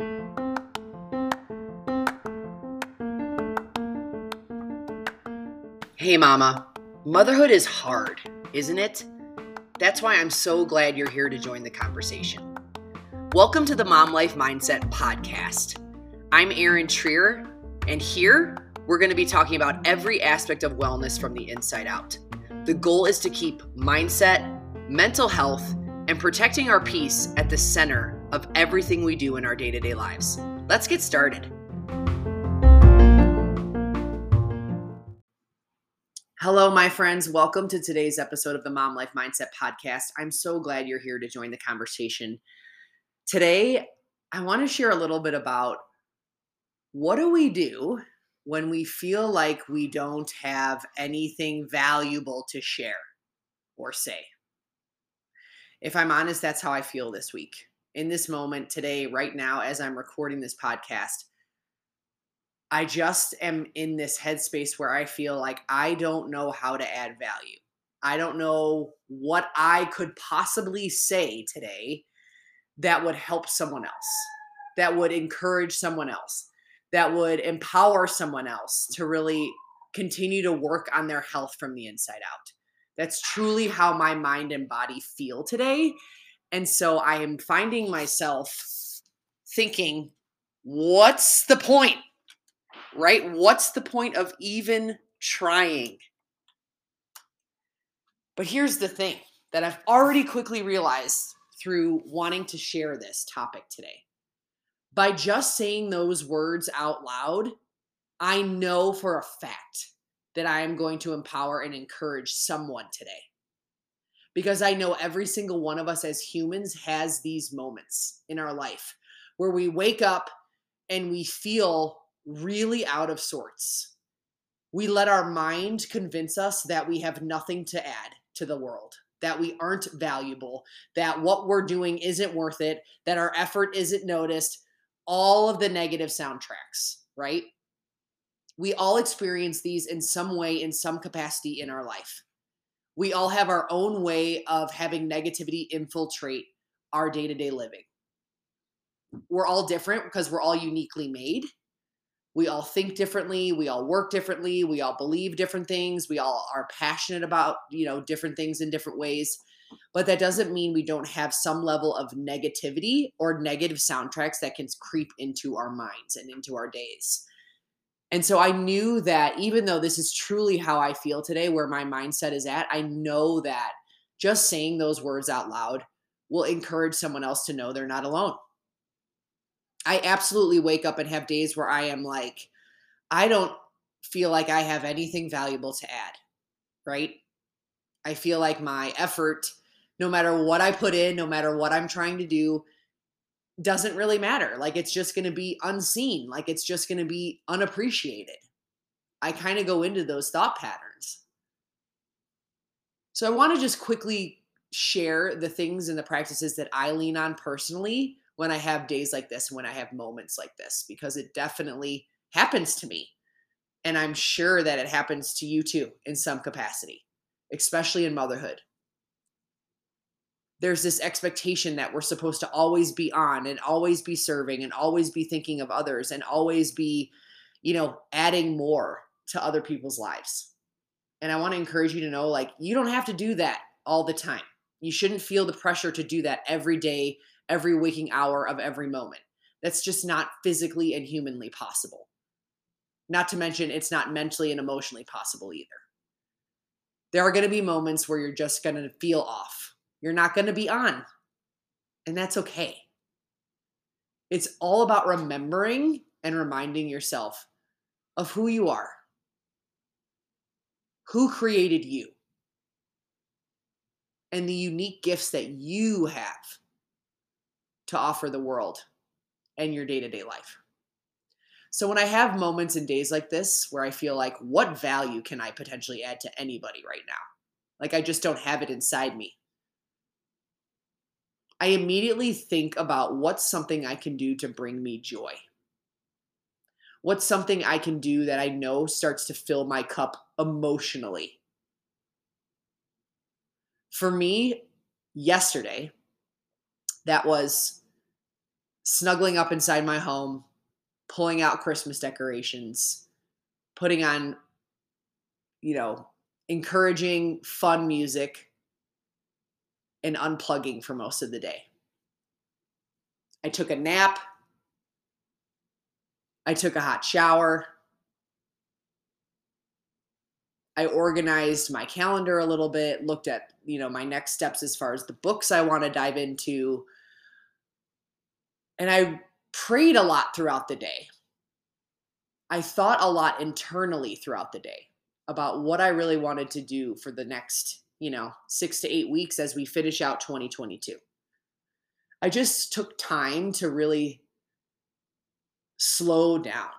Hey, Mama. Motherhood is hard, isn't it? That's why I'm so glad you're here to join the conversation. Welcome to the Mom Life Mindset Podcast. I'm Erin Trier, and here we're going to be talking about every aspect of wellness from the inside out. The goal is to keep mindset, mental health, and protecting our peace at the center of everything we do in our day to day lives. Let's get started. Hello, my friends. Welcome to today's episode of the Mom Life Mindset Podcast. I'm so glad you're here to join the conversation. Today, I want to share a little bit about what do we do when we feel like we don't have anything valuable to share or say. If I'm honest, that's how I feel this week. In this moment, today, right now, as I'm recording this podcast, I just am in this headspace where I feel like I don't know how to add value. I don't know what I could possibly say today that would help someone else, that would encourage someone else that would empower someone else to really continue to work on their health from the inside out. That's truly how my mind and body feel today. And so I am finding myself thinking, what's the point? Right? What's the point of even trying? But here's the thing that I've already quickly realized through wanting to share this topic today by just saying those words out loud, I know for a fact that I am going to empower and encourage someone today. Because I know every single one of us as humans has these moments in our life where we wake up and we feel really out of sorts. We let our mind convince us that we have nothing to add to the world, that we aren't valuable, that what we're doing isn't worth it, that our effort isn't noticed, all of the negative soundtracks, right? We all experience these in some way, in some capacity in our life. We all have our own way of having negativity infiltrate our day to day living. We're all different because we're all uniquely made. We all think differently. We all work differently. We all believe different things. We all are passionate about, you know, different things in different ways. But that doesn't mean we don't have some level of negativity or negative soundtracks that can creep into our minds and into our days. And so I knew that even though this is truly how I feel today, where my mindset is at, I know that just saying those words out loud will encourage someone else to know they're not alone. I absolutely wake up and have days where I am like, I don't feel like I have anything valuable to add, right? I feel like my effort, no matter what I put in, no matter what I'm trying to do, doesn't really matter. Like it's just going to be unseen, like it's just going to be unappreciated. I kind of go into those thought patterns. So I want to just quickly share the things and the practices that I lean on personally when I have days like this, and when I have moments like this, because it definitely happens to me. And I'm sure that it happens to you too in some capacity especially in motherhood. There's this expectation that we're supposed to always be on and always be serving and always be thinking of others and always be, you know, adding more to other people's lives. And I want to encourage you to know like, you don't have to do that all the time. You shouldn't feel the pressure to do that every day, every waking hour of every moment. That's just not physically and humanly possible. Not to mention, it's not mentally and emotionally possible either there are going to be moments where you're just going to feel off. You're not going to be on. And that's okay. It's all about remembering and reminding yourself of who you are, who created you, and the unique gifts that you have to offer the world and your day to day life. So when I have moments and days like this where I feel like, what value can I potentially add to anybody right now? Like I just don't have it inside me. I immediately think about what's something I can do to bring me joy. What's something I can do that I know starts to fill my cup emotionally? For me, yesterday, that was snuggling up inside my home, pulling out Christmas decorations, putting on, you know, encouraging, fun music, and unplugging for most of the day. I took a nap. I took a hot shower. I organized my calendar a little bit, looked at, you know, my next steps as far as the books I want to dive into. And I prayed a lot throughout the day. I thought a lot internally throughout the day about what I really wanted to do for the next, you know, 6 to 8 weeks as we finish out 2022. I just took time to really slow down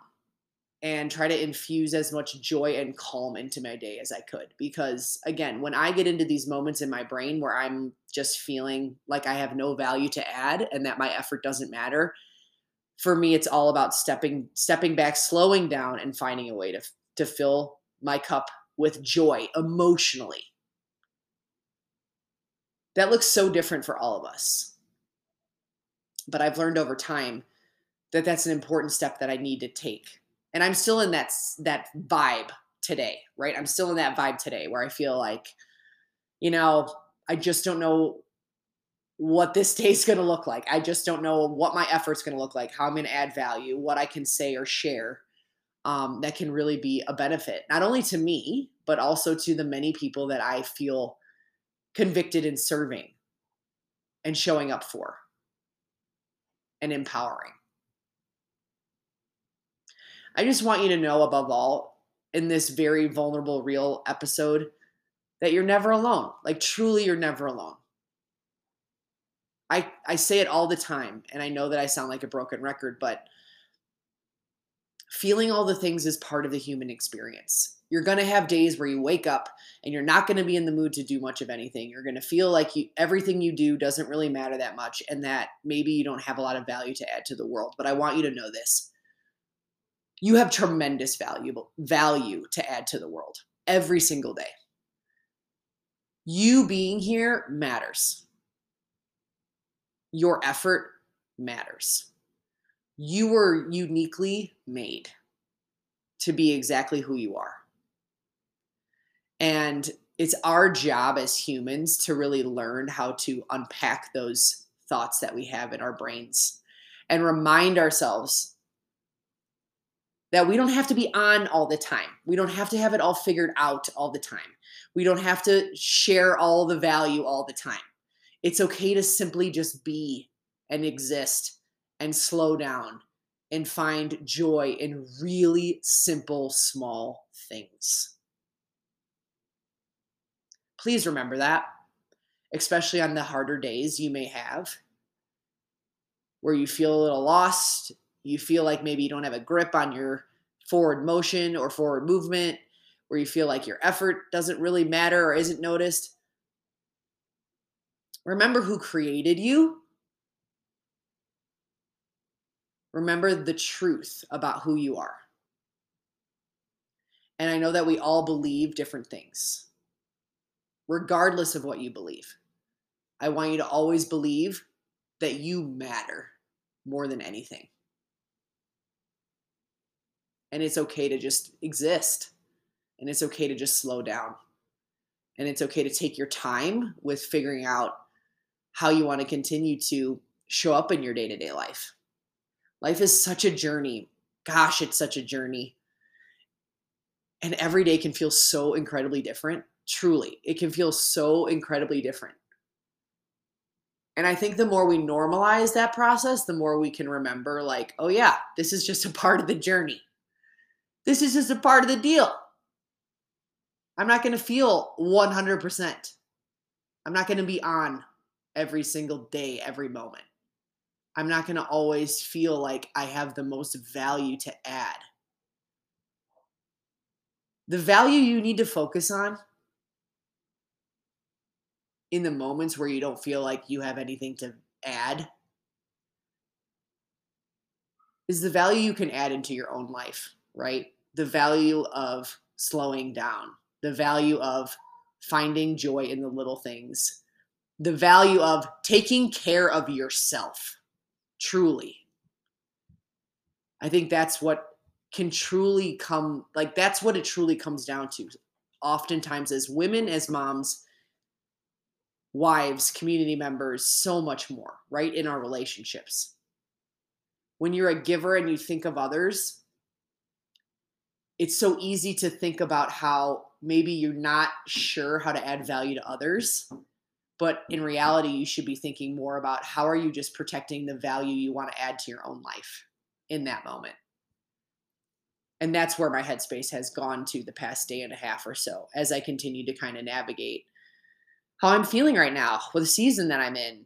and try to infuse as much joy and calm into my day as I could. Because again, when I get into these moments in my brain where I'm just feeling like I have no value to add and that my effort doesn't matter, for me it's all about stepping stepping back, slowing down and finding a way to to fill my cup with joy emotionally. That looks so different for all of us. But I've learned over time that that's an important step that I need to take. And i'm still in that that vibe today right? I'm still in that vibe today where i feel like you know i just don't know what this day's going to look like. I just don't know what my efforts going to look like how i'm going to add value what i can say or share um, that can really be a benefit not only to me but also to the many people that i feel convicted in serving and showing up for and empowering I just want you to know, above all, in this very vulnerable, real episode, that you're never alone. Like, truly, you're never alone. I, I say it all the time, and I know that I sound like a broken record, but feeling all the things is part of the human experience. You're going to have days where you wake up and you're not going to be in the mood to do much of anything. You're going to feel like you, everything you do doesn't really matter that much and that maybe you don't have a lot of value to add to the world. But I want you to know this you have tremendous valuable value to add to the world every single day. You being here matters. Your effort matters. You were uniquely made to be exactly who you are. And it's our job as humans to really learn how to unpack those thoughts that we have in our brains and remind ourselves that we don't have to be on all the time. We don't have to have it all figured out all the time. We don't have to share all the value all the time. It's okay to simply just be and exist and slow down and find joy in really simple, small things. Please remember that, especially on the harder days you may have where you feel a little lost you feel like maybe you don't have a grip on your forward motion or forward movement, where you feel like your effort doesn't really matter or isn't noticed, remember who created you. Remember the truth about who you are. And I know that we all believe different things, regardless of what you believe. I want you to always believe that you matter more than anything and it's okay to just exist and it's okay to just slow down and it's okay to take your time with figuring out how you want to continue to show up in your day-to-day life life is such a journey gosh it's such a journey and every day can feel so incredibly different truly it can feel so incredibly different and I think the more we normalize that process, the more we can remember, like, oh, yeah, this is just a part of the journey. This is just a part of the deal. I'm not going to feel 100%. I'm not going to be on every single day, every moment. I'm not going to always feel like I have the most value to add. The value you need to focus on in the moments where you don't feel like you have anything to add is the value you can add into your own life right? The value of slowing down, the value of finding joy in the little things, the value of taking care of yourself, truly. I think that's what can truly come like that's what it truly comes down to. Oftentimes as women as moms, wives, community members, so much more, right? In our relationships. When you're a giver and you think of others, it's so easy to think about how maybe you're not sure how to add value to others but in reality you should be thinking more about how are you just protecting the value you want to add to your own life in that moment. And that's where my headspace has gone to the past day and a half or so as i continue to kind of navigate how i'm feeling right now with the season that i'm in.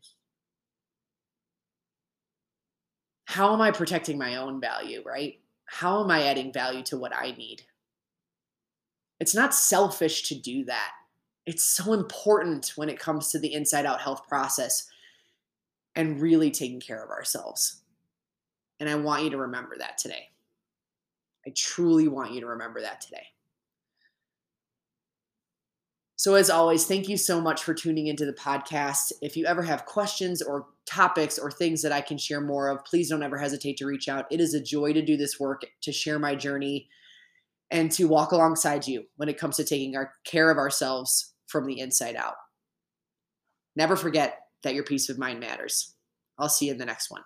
How am i protecting my own value right? How am i adding value to what i need? It's not selfish to do that it's so important when it comes to the inside out health process and really taking care of ourselves. And I want you to remember that today. I truly want you to remember that today. So, as always, thank you so much for tuning into the podcast. If you ever have questions or topics or things that I can share more of, please don't ever hesitate to reach out. It is a joy to do this work, to share my journey, and to walk alongside you when it comes to taking our care of ourselves from the inside out. Never forget that your peace of mind matters. I'll see you in the next one.